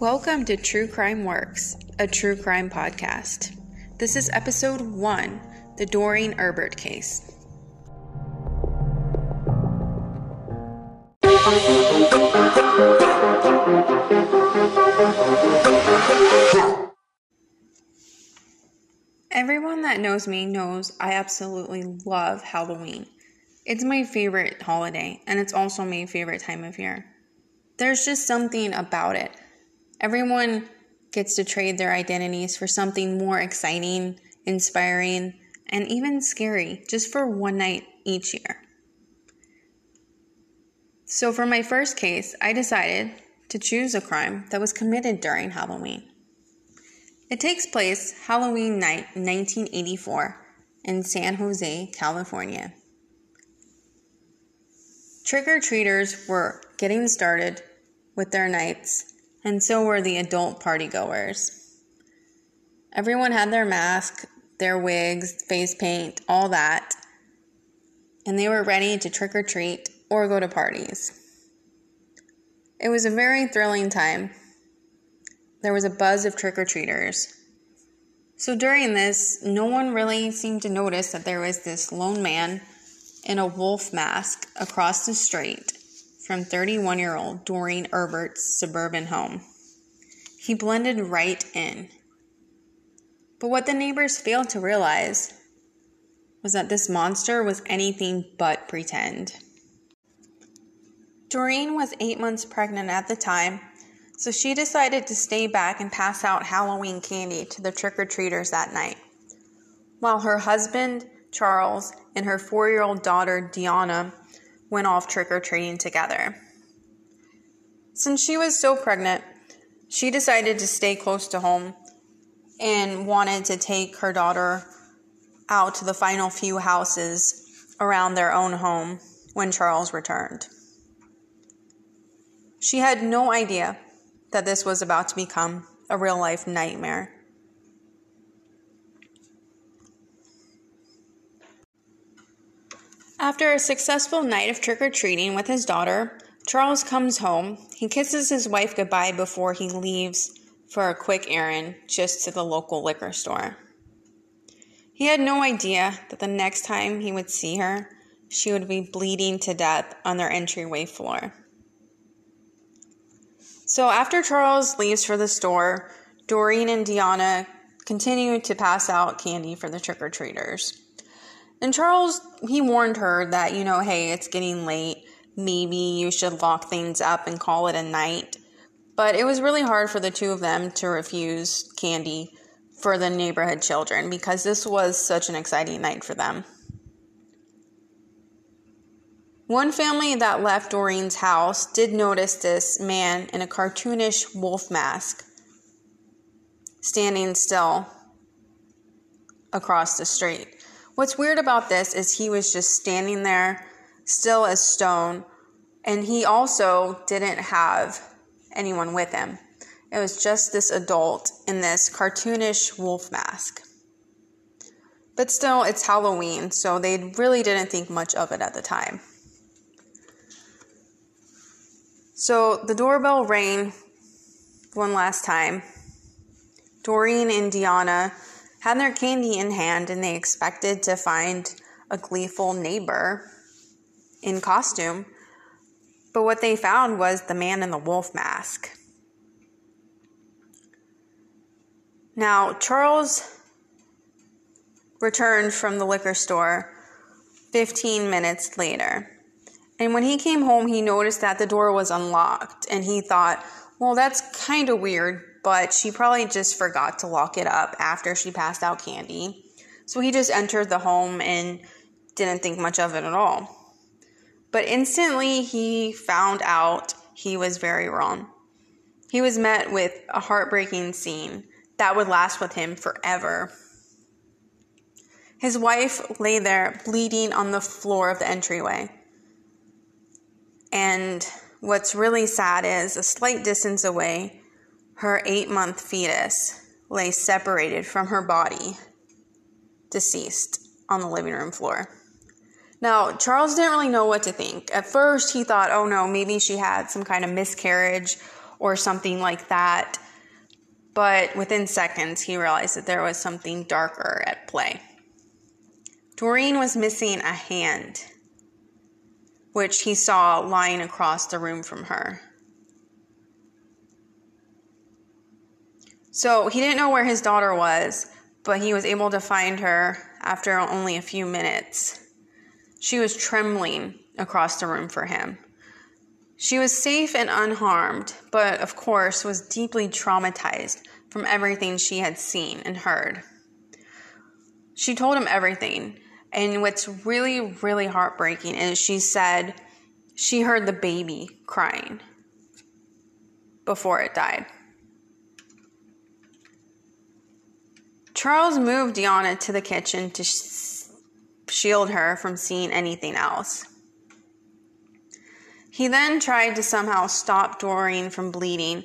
Welcome to True Crime Works, a true crime podcast. This is episode one The Doreen Erbert Case. Everyone that knows me knows I absolutely love Halloween. It's my favorite holiday, and it's also my favorite time of year. There's just something about it. Everyone gets to trade their identities for something more exciting, inspiring, and even scary just for one night each year. So, for my first case, I decided to choose a crime that was committed during Halloween. It takes place Halloween night 1984 in San Jose, California. Trick or treaters were getting started with their nights, and so were the adult partygoers. Everyone had their mask, their wigs, face paint, all that, and they were ready to trick or treat or go to parties. It was a very thrilling time. There was a buzz of trick or treaters. So during this, no one really seemed to notice that there was this lone man in a wolf mask across the street from 31 year old Doreen Erbert's suburban home. He blended right in. But what the neighbors failed to realize was that this monster was anything but pretend. Doreen was eight months pregnant at the time, so she decided to stay back and pass out Halloween candy to the trick or treaters that night. While her husband, Charles, and her four year old daughter, Deanna, went off trick or treating together. Since she was so pregnant, she decided to stay close to home and wanted to take her daughter out to the final few houses around their own home when Charles returned. She had no idea that this was about to become a real life nightmare. After a successful night of trick or treating with his daughter, Charles comes home. He kisses his wife goodbye before he leaves for a quick errand just to the local liquor store. He had no idea that the next time he would see her, she would be bleeding to death on their entryway floor. So after Charles leaves for the store, Doreen and Deanna continue to pass out candy for the trick or treaters. And Charles, he warned her that, you know, hey, it's getting late. Maybe you should lock things up and call it a night. But it was really hard for the two of them to refuse candy for the neighborhood children because this was such an exciting night for them. One family that left Doreen's house did notice this man in a cartoonish wolf mask standing still across the street. What's weird about this is he was just standing there, still as stone, and he also didn't have anyone with him. It was just this adult in this cartoonish wolf mask. But still, it's Halloween, so they really didn't think much of it at the time. So the doorbell rang one last time. Doreen and Deanna had their candy in hand and they expected to find a gleeful neighbor in costume. But what they found was the man in the wolf mask. Now, Charles returned from the liquor store 15 minutes later. And when he came home, he noticed that the door was unlocked and he thought, well, that's kind of weird, but she probably just forgot to lock it up after she passed out candy. So he just entered the home and didn't think much of it at all. But instantly he found out he was very wrong. He was met with a heartbreaking scene that would last with him forever. His wife lay there bleeding on the floor of the entryway. And what's really sad is a slight distance away, her eight month fetus lay separated from her body, deceased, on the living room floor. Now, Charles didn't really know what to think. At first, he thought, oh no, maybe she had some kind of miscarriage or something like that. But within seconds, he realized that there was something darker at play. Doreen was missing a hand, which he saw lying across the room from her. So he didn't know where his daughter was, but he was able to find her after only a few minutes. She was trembling across the room for him. She was safe and unharmed, but of course was deeply traumatized from everything she had seen and heard. She told him everything, and what's really, really heartbreaking is she said she heard the baby crying before it died. Charles moved Deanna to the kitchen to sh- shield her from seeing anything else. He then tried to somehow stop Doreen from bleeding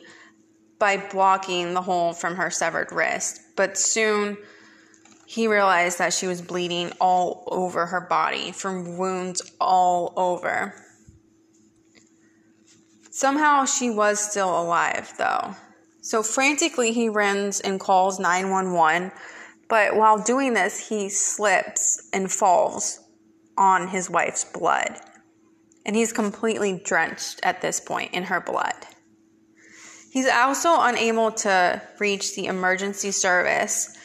by blocking the hole from her severed wrist, but soon he realized that she was bleeding all over her body from wounds all over. Somehow she was still alive, though. So frantically, he runs and calls 911, but while doing this, he slips and falls on his wife's blood. And he's completely drenched at this point in her blood. He's also unable to reach the emergency service.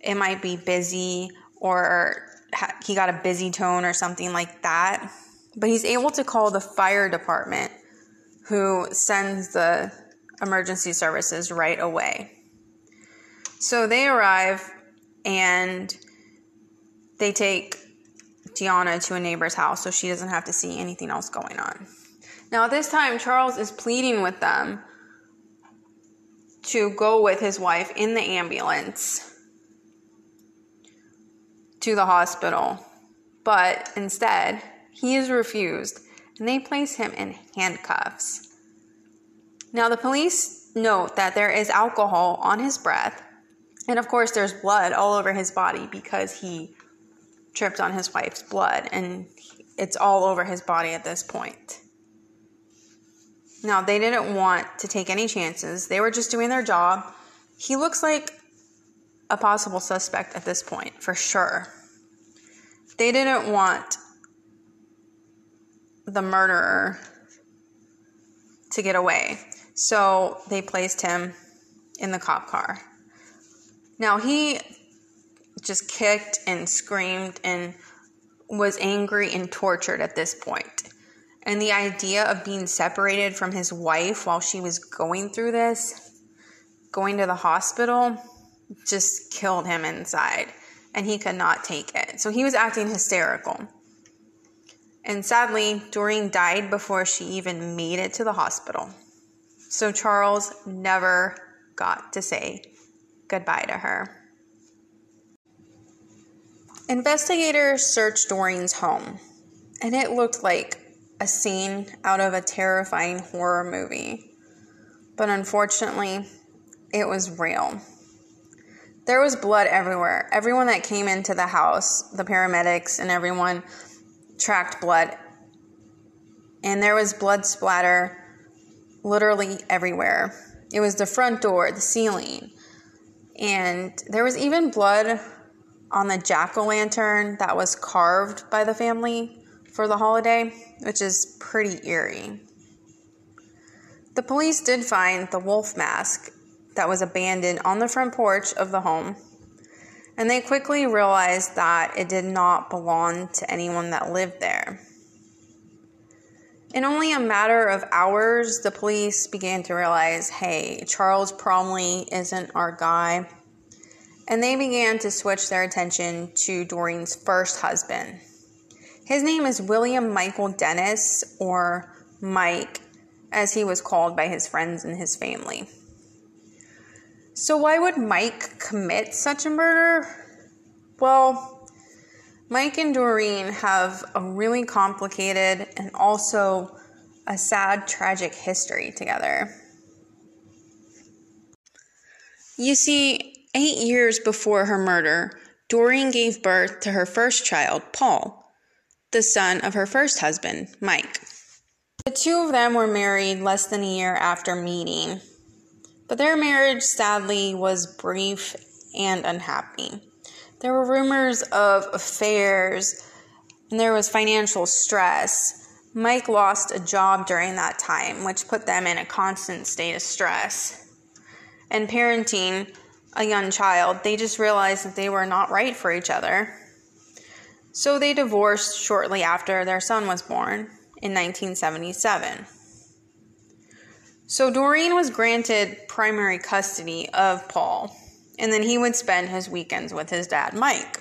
It might be busy or he got a busy tone or something like that. But he's able to call the fire department who sends the emergency services right away. So they arrive and they take Deanna to a neighbor's house so she doesn't have to see anything else going on. Now, at this time, Charles is pleading with them to go with his wife in the ambulance to the hospital, but instead, he is refused and they place him in handcuffs. Now, the police note that there is alcohol on his breath, and of course, there's blood all over his body because he tripped on his wife's blood, and it's all over his body at this point. Now, they didn't want to take any chances, they were just doing their job. He looks like a possible suspect at this point, for sure. They didn't want the murderer to get away. So they placed him in the cop car. Now he just kicked and screamed and was angry and tortured at this point. And the idea of being separated from his wife while she was going through this, going to the hospital, just killed him inside. And he could not take it. So he was acting hysterical. And sadly, Doreen died before she even made it to the hospital. So Charles never got to say goodbye to her. Investigators searched Doreen's home, and it looked like a scene out of a terrifying horror movie. But unfortunately, it was real. There was blood everywhere. Everyone that came into the house, the paramedics and everyone, tracked blood. And there was blood splatter literally everywhere. It was the front door, the ceiling. And there was even blood on the jack o' lantern that was carved by the family for the holiday, which is pretty eerie. The police did find the wolf mask that was abandoned on the front porch of the home, and they quickly realized that it did not belong to anyone that lived there. In only a matter of hours, the police began to realize hey, Charles Promley isn't our guy. And they began to switch their attention to Doreen's first husband. His name is William Michael Dennis, or Mike, as he was called by his friends and his family. So, why would Mike commit such a murder? Well, Mike and Doreen have a really complicated and also a sad, tragic history together. You see, eight years before her murder, Doreen gave birth to her first child, Paul, the son of her first husband, Mike. The two of them were married less than a year after meeting, but their marriage sadly was brief and unhappy. There were rumors of affairs and there was financial stress. Mike lost a job during that time, which put them in a constant state of stress. And parenting a young child, they just realized that they were not right for each other. So they divorced shortly after their son was born in 1977. So Doreen was granted primary custody of Paul, and then he would spend his weekends with his dad, Mike.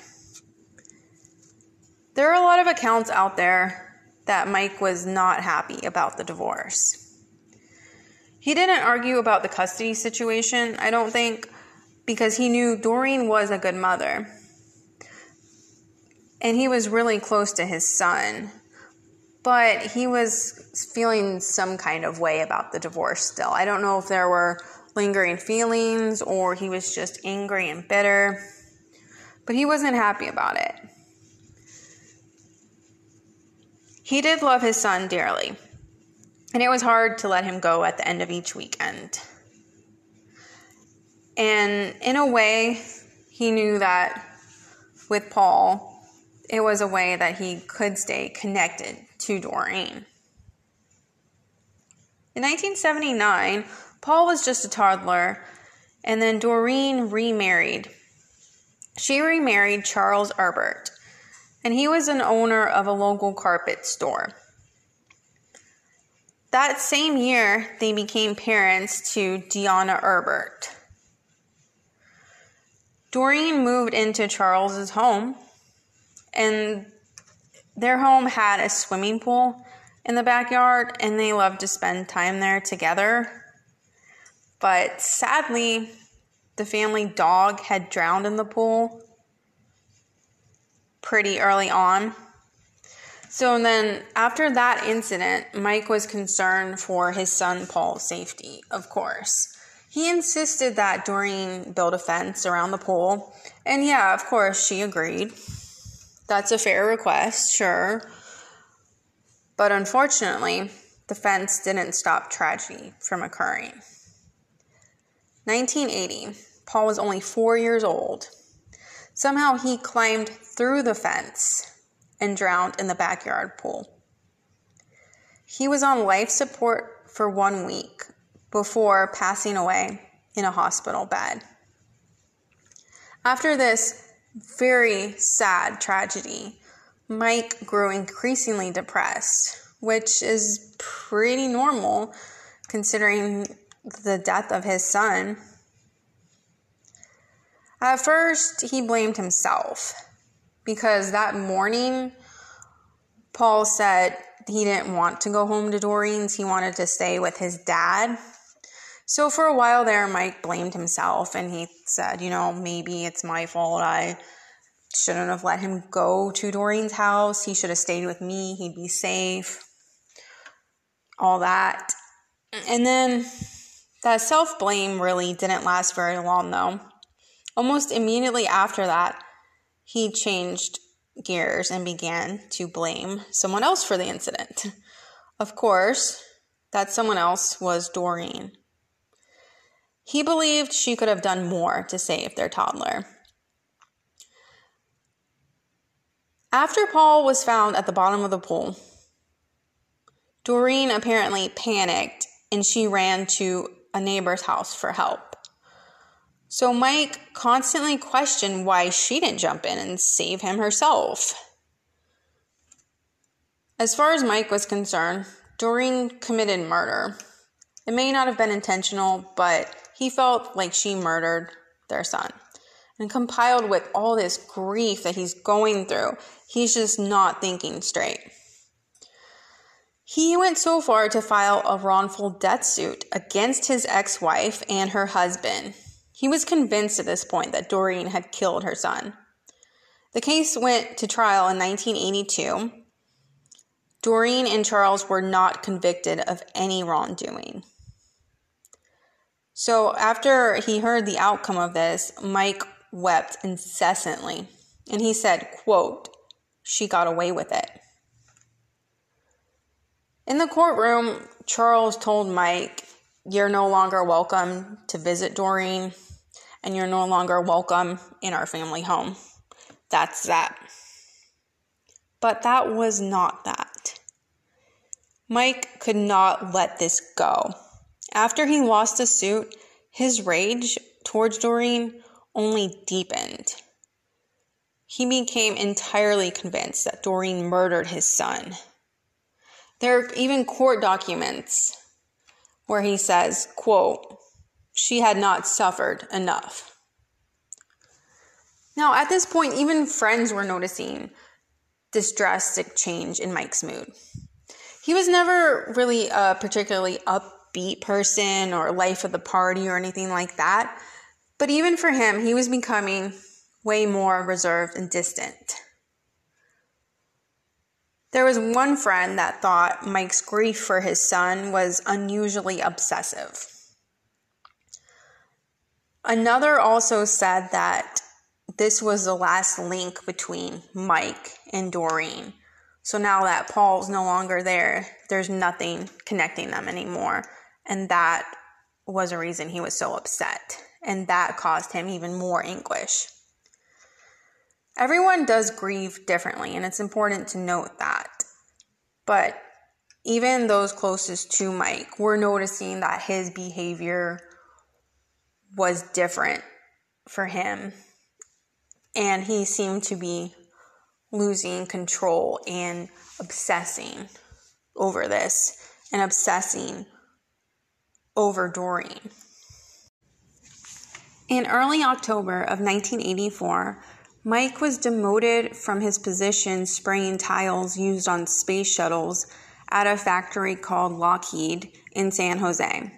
There are a lot of accounts out there that Mike was not happy about the divorce. He didn't argue about the custody situation, I don't think, because he knew Doreen was a good mother. And he was really close to his son. But he was feeling some kind of way about the divorce still. I don't know if there were lingering feelings or he was just angry and bitter. But he wasn't happy about it. He did love his son dearly, and it was hard to let him go at the end of each weekend. And in a way, he knew that with Paul, it was a way that he could stay connected to Doreen. In 1979, Paul was just a toddler, and then Doreen remarried. She remarried Charles Erbert, and he was an owner of a local carpet store. That same year, they became parents to Deanna Erbert. Doreen moved into Charles's home, and their home had a swimming pool in the backyard, and they loved to spend time there together. But sadly, the family dog had drowned in the pool, pretty early on. So then, after that incident, Mike was concerned for his son Paul's safety, of course. He insisted that Doreen build a fence around the pool, and yeah, of course, she agreed. That's a fair request, sure. But unfortunately, the fence didn't stop tragedy from occurring. 1980, Paul was only four years old Somehow he climbed through the fence and drowned in the backyard pool. He was on life support for one week before passing away in a hospital bed. After this very sad tragedy, Mike grew increasingly depressed, which is pretty normal considering the death of his son at first, he blamed himself because that morning, Paul said he didn't want to go home to Doreen's. He wanted to stay with his dad. So for a while there, Mike blamed himself and he said, you know, maybe it's my fault. I shouldn't have let him go to Doreen's house. He should have stayed with me. He'd be safe. All that. And then that self blame really didn't last very long, though. Almost immediately after that, he changed gears and began to blame someone else for the incident. Of course, that someone else was Doreen. He believed she could have done more to save their toddler. After Paul was found at the bottom of the pool, Doreen apparently panicked and she ran to a neighbor's house for help. So Mike constantly questioned why she didn't jump in and save him herself. As far as Mike was concerned, Doreen committed murder. It may not have been intentional, but he felt like she murdered their son. And compiled with all this grief that he's going through, he's just not thinking straight. He went so far to file a wrongful death suit against his ex wife and her husband he was convinced at this point that Doreen had killed her son. The case went to trial in 1982. Doreen and Charles were not convicted of any wrongdoing. So after he heard the outcome of this, Mike wept incessantly. And he said, quote, she got away with it. In the courtroom, Charles told Mike, You're no longer welcome to visit Doreen, and you're no longer welcome in our family home. That's that. But that was not that. Mike could not let this go. After he lost the suit, his rage towards Doreen only deepened. He became entirely convinced that Doreen murdered his son. There are even court documents where he says, quote, she had not suffered enough. Now, at this point, even friends were noticing this drastic change in Mike's mood. He was never really a particularly upbeat person or life of the party or anything like that. But even for him, he was becoming way more reserved and distant. There was one friend that thought Mike's grief for his son was unusually obsessive. Another also said that this was the last link between Mike and Doreen. So now that Paul's no longer there, there's nothing connecting them anymore. And that was a reason he was so upset. And that caused him even more anguish. Everyone does grieve differently, and it's important to note that. But even those closest to Mike were noticing that his behavior was different for him. And he seemed to be losing control and obsessing over this and obsessing over Doreen. In early October of 1984, Mike was demoted from his position spraying tiles used on space shuttles at a factory called Lockheed in San Jose.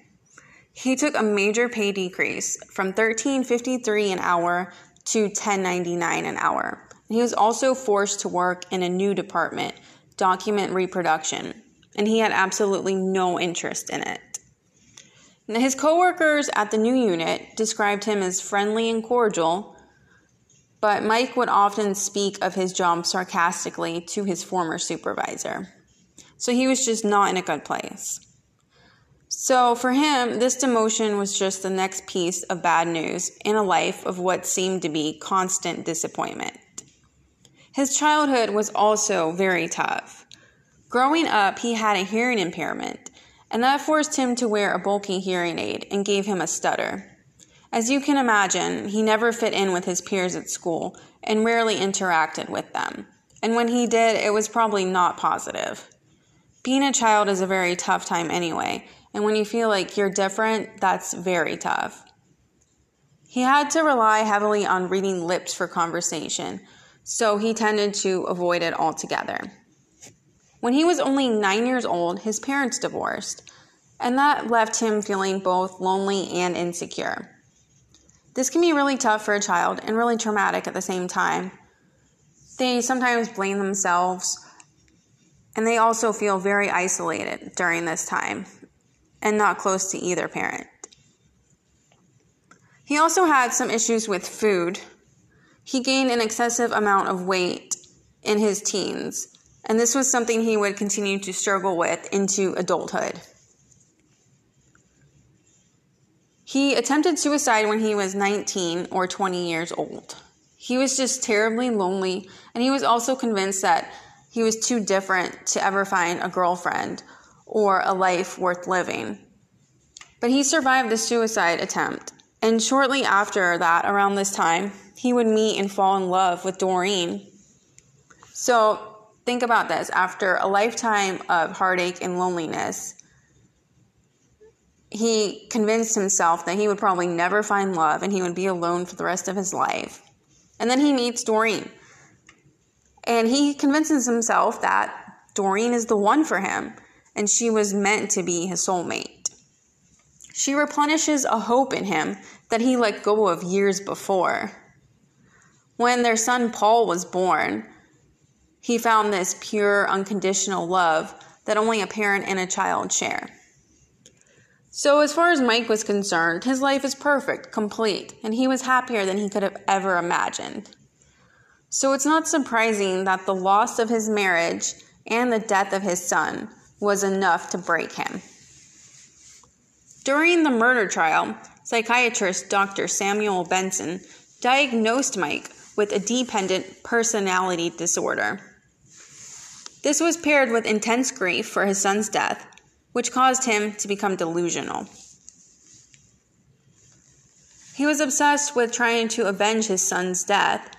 He took a major pay decrease from $13.53 an hour to $10.99 an hour. He was also forced to work in a new department, document reproduction, and he had absolutely no interest in it. His coworkers at the new unit described him as friendly and cordial, but Mike would often speak of his job sarcastically to his former supervisor. So he was just not in a good place. So for him, this demotion was just the next piece of bad news in a life of what seemed to be constant disappointment. His childhood was also very tough. Growing up, he had a hearing impairment, and that forced him to wear a bulky hearing aid and gave him a stutter. As you can imagine, he never fit in with his peers at school and rarely interacted with them. And when he did, it was probably not positive. Being a child is a very tough time anyway, and when you feel like you're different, that's very tough. He had to rely heavily on reading lips for conversation, so he tended to avoid it altogether. When he was only nine years old, his parents divorced, and that left him feeling both lonely and insecure. This can be really tough for a child and really traumatic at the same time. They sometimes blame themselves and they also feel very isolated during this time and not close to either parent. He also had some issues with food. He gained an excessive amount of weight in his teens, and this was something he would continue to struggle with into adulthood. He attempted suicide when he was 19 or 20 years old. He was just terribly lonely, and he was also convinced that he was too different to ever find a girlfriend or a life worth living. But he survived the suicide attempt, and shortly after that, around this time, he would meet and fall in love with Doreen. So think about this after a lifetime of heartache and loneliness, he convinced himself that he would probably never find love and he would be alone for the rest of his life. And then he meets Doreen. And he convinces himself that Doreen is the one for him and she was meant to be his soulmate. She replenishes a hope in him that he let go of years before. When their son Paul was born, he found this pure, unconditional love that only a parent and a child share. So, as far as Mike was concerned, his life is perfect, complete, and he was happier than he could have ever imagined. So, it's not surprising that the loss of his marriage and the death of his son was enough to break him. During the murder trial, psychiatrist Dr. Samuel Benson diagnosed Mike with a dependent personality disorder. This was paired with intense grief for his son's death, which caused him to become delusional. He was obsessed with trying to avenge his son's death,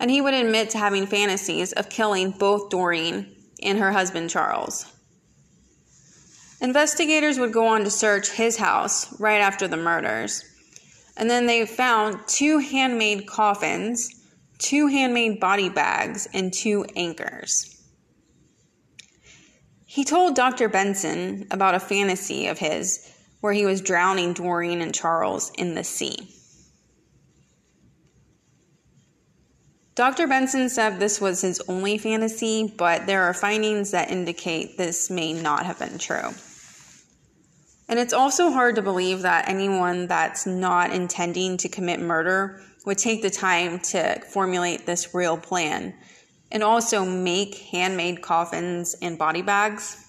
and he would admit to having fantasies of killing both Doreen and her husband Charles. Investigators would go on to search his house right after the murders, and then they found two handmade coffins, two handmade body bags, and two anchors. He told Dr. Benson about a fantasy of his where he was drowning Doreen and Charles in the sea. Dr. Benson said this was his only fantasy, but there are findings that indicate this may not have been true. And it's also hard to believe that anyone that's not intending to commit murder would take the time to formulate this real plan and also make handmade coffins and body bags.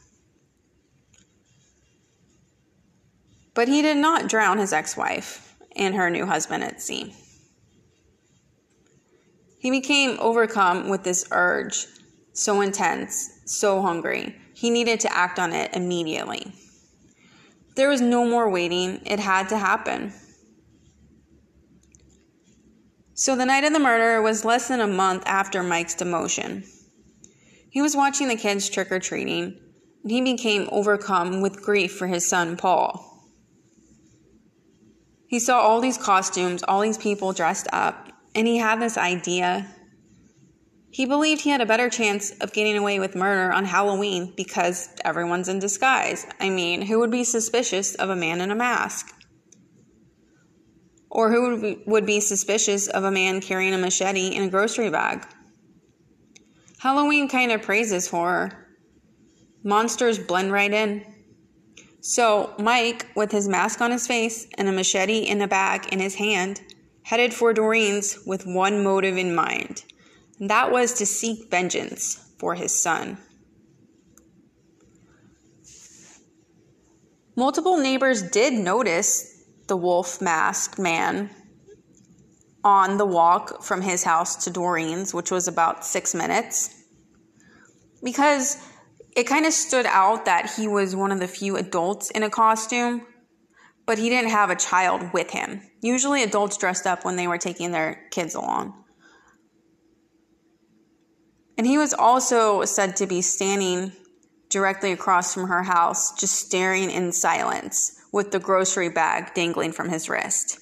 But he did not drown his ex wife and her new husband at sea. He became overcome with this urge, so intense, so hungry. He needed to act on it immediately. There was no more waiting, it had to happen. So, the night of the murder was less than a month after Mike's demotion. He was watching the kids trick or treating, and he became overcome with grief for his son, Paul. He saw all these costumes, all these people dressed up, and he had this idea. He believed he had a better chance of getting away with murder on Halloween because everyone's in disguise. I mean, who would be suspicious of a man in a mask? Or who would be, suspicious of a man carrying a machete in a grocery bag? Halloween kind of praises horror. Monsters blend right in. So, Mike, with his mask on his face and a machete in a bag in his hand, headed for Doreen's with one motive in mind, and that was to seek vengeance for his son. Multiple neighbors did notice the wolf masked man on the walk from his house to Doreen's, which was about six minutes, because it kind of stood out that he was one of the few adults in a costume but he didn't have a child with him. Usually, adults dressed up when they were taking their kids along. And he was also said to be standing directly across from her house, just staring in silence with the grocery bag dangling from his wrist.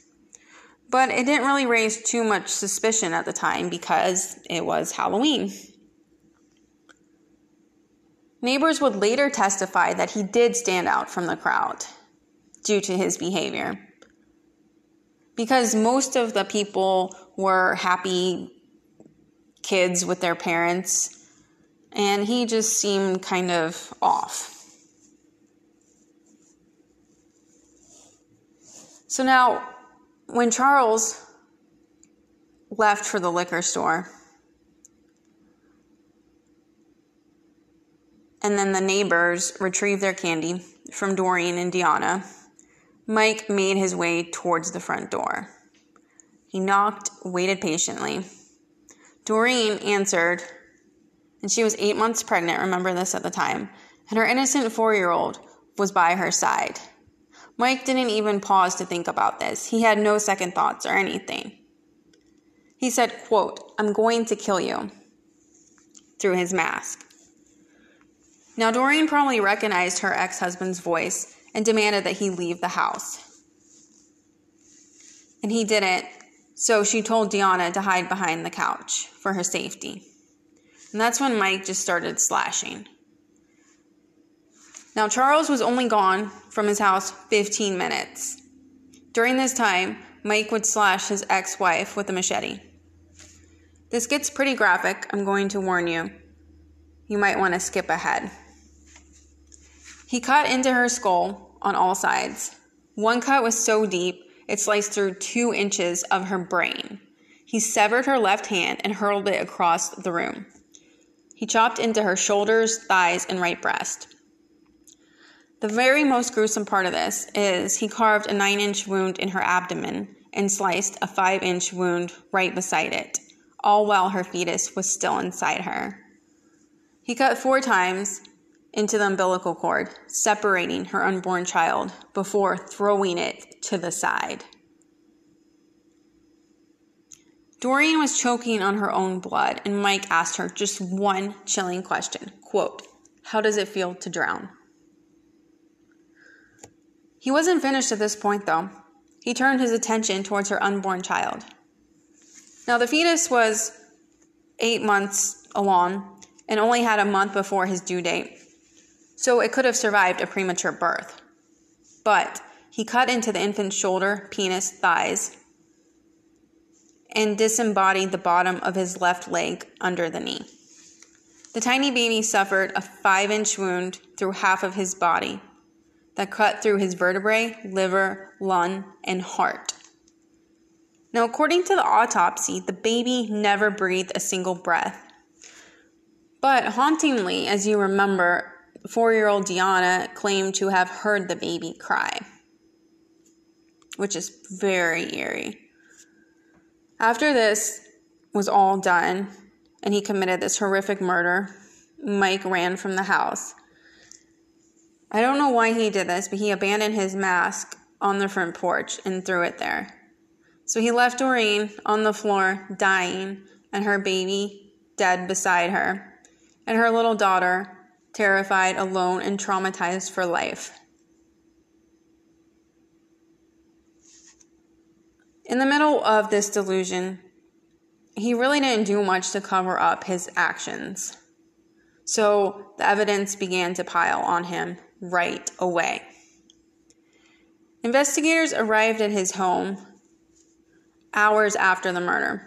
But it didn't really raise too much suspicion at the time because it was Halloween. Neighbors would later testify that he did stand out from the crowd due to his behavior. Because most of the people were happy kids with their parents, and he just seemed kind of off. So now, when Charles left for the liquor store, and then the neighbors retrieved their candy from Doreen and Deanna Mike made his way towards the front door. He knocked, waited patiently. Doreen answered, and she was eight months pregnant, remember this at the time, and her innocent four year old was by her side. Mike didn't even pause to think about this. He had no second thoughts or anything. He said, quote, I'm going to kill you through his mask. Now, Doreen probably recognized her ex husband's voice and demanded that he leave the house. And he didn't, so she told Deanna to hide behind the couch for her safety. And that's when Mike just started slashing. Now, Charles was only gone from his house 15 minutes. During this time, Mike would slash his ex wife with a machete. This gets pretty graphic, I'm going to warn you. You might want to skip ahead. He cut into her skull on all sides. One cut was so deep, it sliced through two inches of her brain. He severed her left hand and hurled it across the room. He chopped into her shoulders, thighs, and right breast. The very most gruesome part of this is he carved a 9 inch wound in her abdomen and sliced a 5 inch wound right beside it, all while her fetus was still inside her. He cut four times into the umbilical cord, separating her unborn child before throwing it to the side. Doreen was choking on her own blood, and Mike asked her just one chilling question quote, How does it feel to drown? He wasn't finished at this point, though. He turned his attention towards her unborn child. Now, the fetus was eight months along and only had a month before his due date, so it could have survived a premature birth. But he cut into the infant's shoulder, penis, thighs, and disembodied the bottom of his left leg under the knee. The tiny baby suffered a five inch wound through half of his body that cut through his vertebrae, liver, lung, and heart. Now, according to the autopsy, the baby never breathed a single breath. But hauntingly, as you remember, four year old Deanna claimed to have heard the baby cry, which is very eerie. After this was all done and he committed this horrific murder, Mike ran from the house. I don't know why he did this, but he abandoned his mask on the front porch and threw it there. So he left Doreen on the floor, dying, and her baby dead beside her, and her little daughter, terrified, alone, and traumatized for life. In the middle of this delusion, he really didn't do much to cover up his actions. So the evidence began to pile on him right away. Investigators arrived at his home hours after the murder.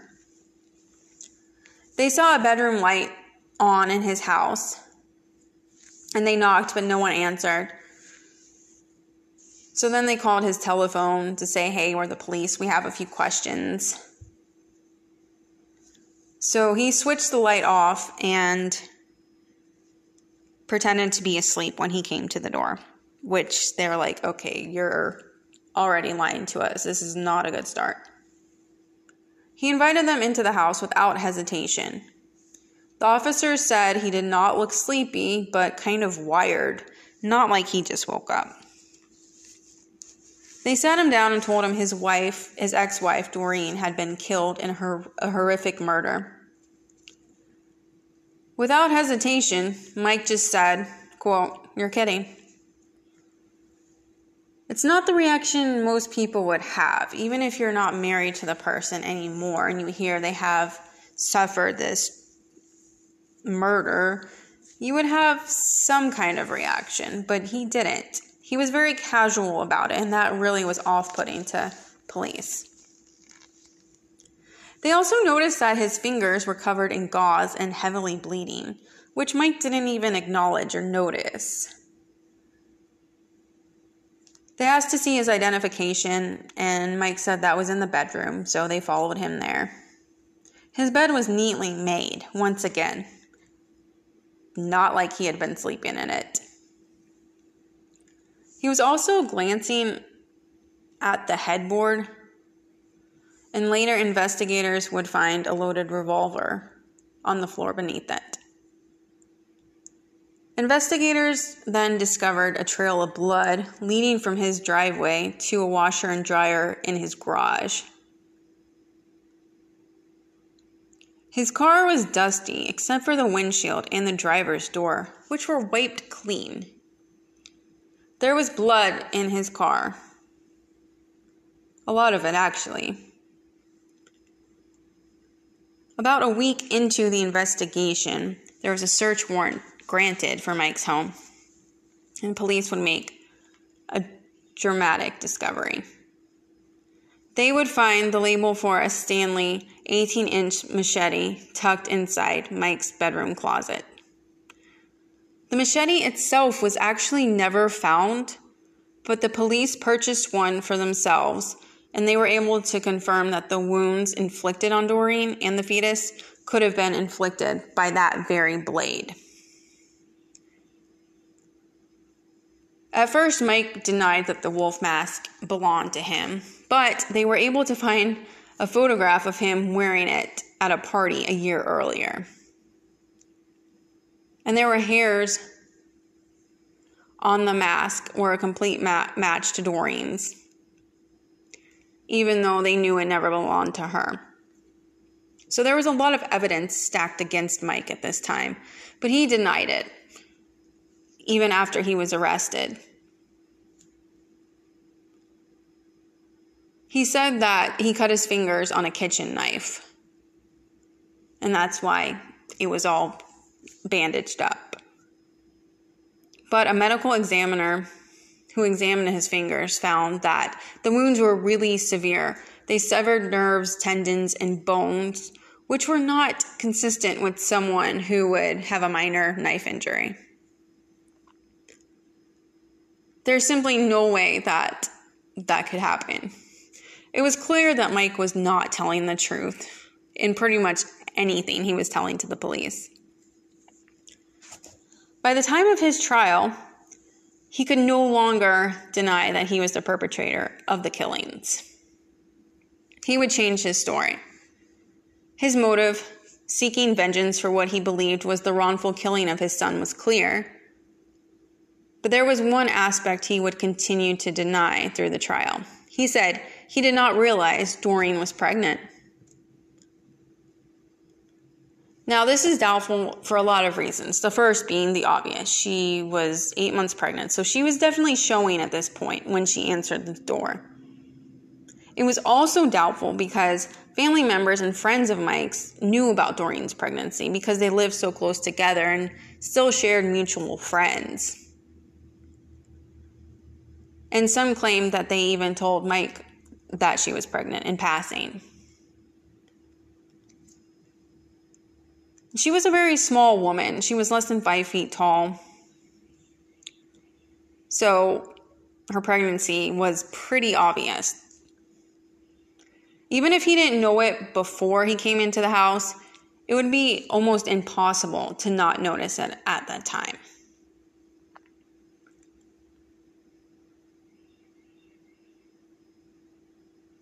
They saw a bedroom light on in his house and they knocked, but no one answered. So then they called his telephone to say, hey, we're the police. We have a few questions. So he switched the light off and pretended to be asleep when he came to the door, which they're like, okay, you're already lying to us. This is not a good start. He invited them into the house without hesitation. The officer said he did not look sleepy, but kind of wired, not like he just woke up. They sat him down and told him his wife, his ex wife, Doreen, had been killed in her, a horrific murder. Without hesitation, Mike just said, quote, You're kidding. It's not the reaction most people would have, even if you're not married to the person anymore and you hear they have suffered this murder, you would have some kind of reaction, but he didn't. He was very casual about it, and that really was off putting to police. They also noticed that his fingers were covered in gauze and heavily bleeding, which Mike didn't even acknowledge or notice. They asked to see his identification, and Mike said that was in the bedroom, so they followed him there. His bed was neatly made, once again, not like he had been sleeping in it. He was also glancing at the headboard, and later investigators would find a loaded revolver on the floor beneath it. Investigators then discovered a trail of blood leading from his driveway to a washer and dryer in his garage. His car was dusty except for the windshield and the driver's door, which were wiped clean. There was blood in his car. A lot of it, actually. About a week into the investigation, there was a search warrant granted for Mike's home, and police would make a dramatic discovery. They would find the label for a Stanley 18 inch machete tucked inside Mike's bedroom closet. The machete itself was actually never found, but the police purchased one for themselves and they were able to confirm that the wounds inflicted on Doreen and the fetus could have been inflicted by that very blade. At first, Mike denied that the wolf mask belonged to him, but they were able to find a photograph of him wearing it at a party a year earlier. And there were hairs on the mask were a complete ma- match to Doreen's, even though they knew it never belonged to her. So there was a lot of evidence stacked against Mike at this time, but he denied it, even after he was arrested. He said that he cut his fingers on a kitchen knife, and that's why it was all bandaged up. But a medical examiner who examined his fingers found that the wounds were really severe. They severed nerves, tendons, and bones, which were not consistent with someone who would have a minor knife injury. There's simply no way that that could happen. It was clear that Mike was not telling the truth in pretty much anything he was telling to the police. By the time of his trial, he could no longer deny that he was the perpetrator of the killings. He would change his story. His motive, seeking vengeance for what he believed was the wrongful killing of his son, was clear. But there was one aspect he would continue to deny through the trial. He said he did not realize Doreen was pregnant. Now, this is doubtful for a lot of reasons. The first being the obvious. She was eight months pregnant, so she was definitely showing at this point when she answered the door. It was also doubtful because family members and friends of Mike's knew about Doreen's pregnancy because they lived so close together and still shared mutual friends. And some claimed that they even told Mike that she was pregnant in passing. She was a very small woman. She was less than five feet tall. So her pregnancy was pretty obvious. Even if he didn't know it before he came into the house, it would be almost impossible to not notice it at that time.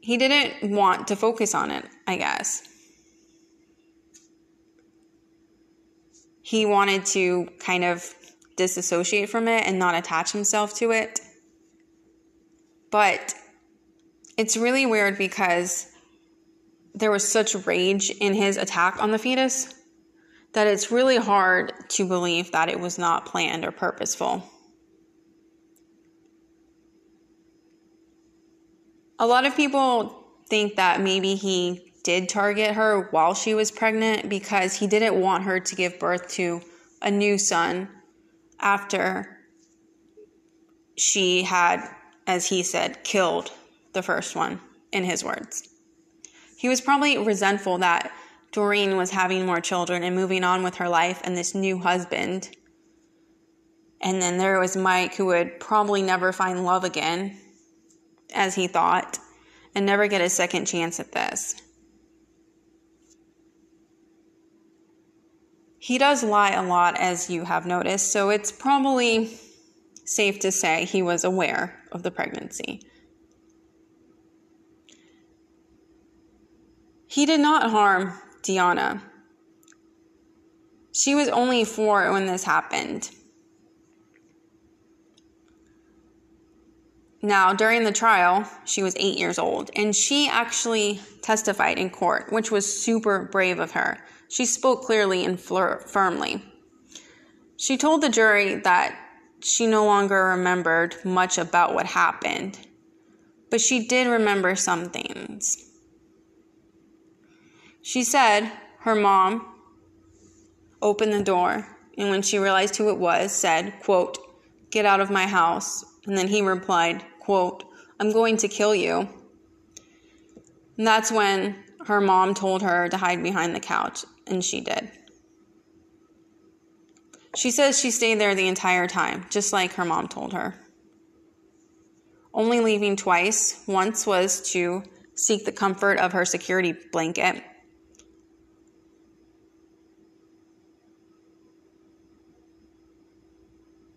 He didn't want to focus on it, I guess. He wanted to kind of disassociate from it and not attach himself to it. But it's really weird because there was such rage in his attack on the fetus that it's really hard to believe that it was not planned or purposeful. A lot of people think that maybe he did target her while she was pregnant because he didn't want her to give birth to a new son after she had, as he said, killed the first one, in his words. He was probably resentful that Doreen was having more children and moving on with her life and this new husband. And then there was Mike, who would probably never find love again, as he thought, and never get a second chance at this. He does lie a lot, as you have noticed, so it's probably safe to say he was aware of the pregnancy. He did not harm Diana. She was only four when this happened. Now, during the trial, she was eight years old, and she actually testified in court, which was super brave of her. She spoke clearly and firmly. She told the jury that she no longer remembered much about what happened, but she did remember some things. She said her mom opened the door and when she realized who it was said, quote, "Get out of my house." And then he replied, quote, "I'm going to kill you." And that's when her mom told her to hide behind the couch and she did. She says she stayed there the entire time, just like her mom told her. Only leaving twice. Once was to seek the comfort of her security blanket.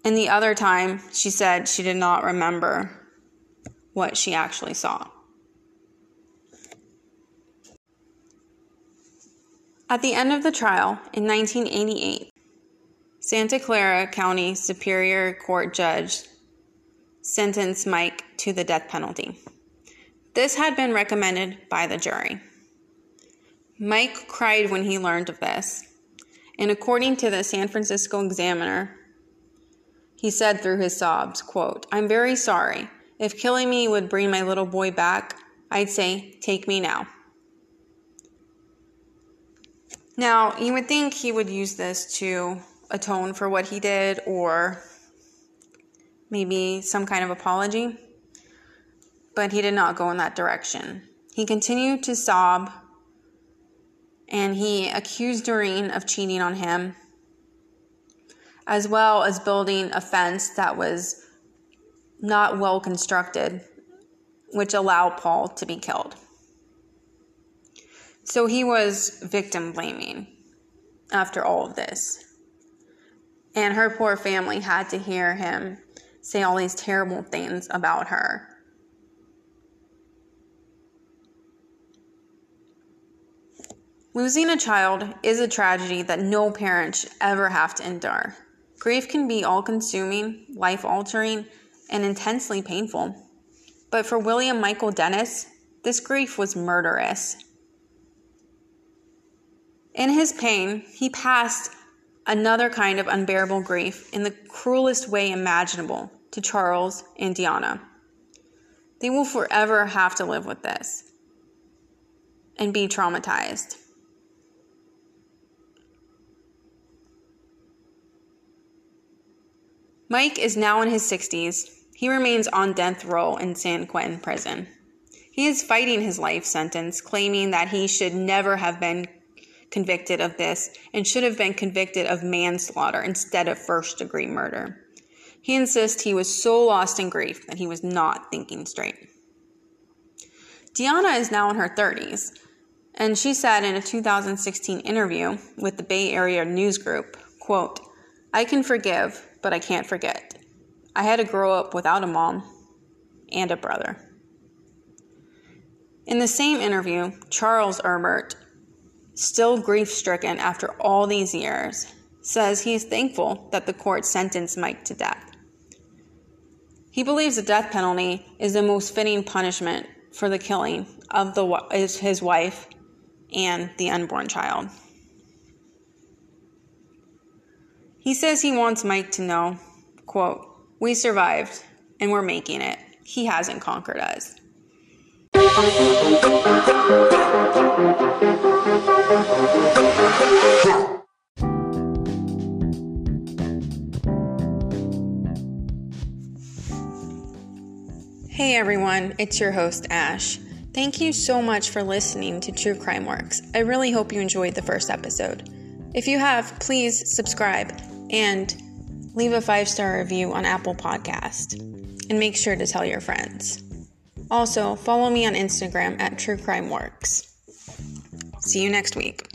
And the other time, she said she did not remember what she actually saw. At the end of the trial in 1988, Santa Clara County Superior Court judge sentenced Mike to the death penalty. This had been recommended by the jury. Mike cried when he learned of this, and according to the San Francisco Examiner, he said through his sobs, quote, I'm very sorry. If killing me would bring my little boy back, I'd say, take me now. Now, you would think he would use this to atone for what he did or maybe some kind of apology, but he did not go in that direction. He continued to sob and he accused Doreen of cheating on him, as well as building a fence that was not well constructed, which allowed Paul to be killed. So he was victim blaming after all of this. And her poor family had to hear him say all these terrible things about her. Losing a child is a tragedy that no parent should ever have to endure. Grief can be all consuming, life altering, and intensely painful. But for William Michael Dennis, this grief was murderous. In his pain, he passed another kind of unbearable grief in the cruelest way imaginable to Charles and Diana. They will forever have to live with this and be traumatized. Mike is now in his 60s. He remains on death row in San Quentin prison. He is fighting his life sentence, claiming that he should never have been convicted of this and should have been convicted of manslaughter instead of first degree murder. He insists he was so lost in grief that he was not thinking straight. Diana is now in her 30s, and she said in a 2016 interview with the Bay Area News Group, quote, I can forgive, but I can't forget. I had to grow up without a mom and a brother. In the same interview, Charles Erbert still grief stricken after all these years, says he is thankful that the court sentenced Mike to death. He believes the death penalty is the most fitting punishment for the killing of the, his wife and the unborn child. He says he wants Mike to know, quote, we survived and we're making it. He hasn't conquered us. Hey everyone, it's your host Ash. Thank you so much for listening to True Crime Works. I really hope you enjoyed the first episode. If you have, please subscribe and leave a five star review on Apple Podcast. And make sure to tell your friends. Also, follow me on Instagram at True Crime Works. See you next week.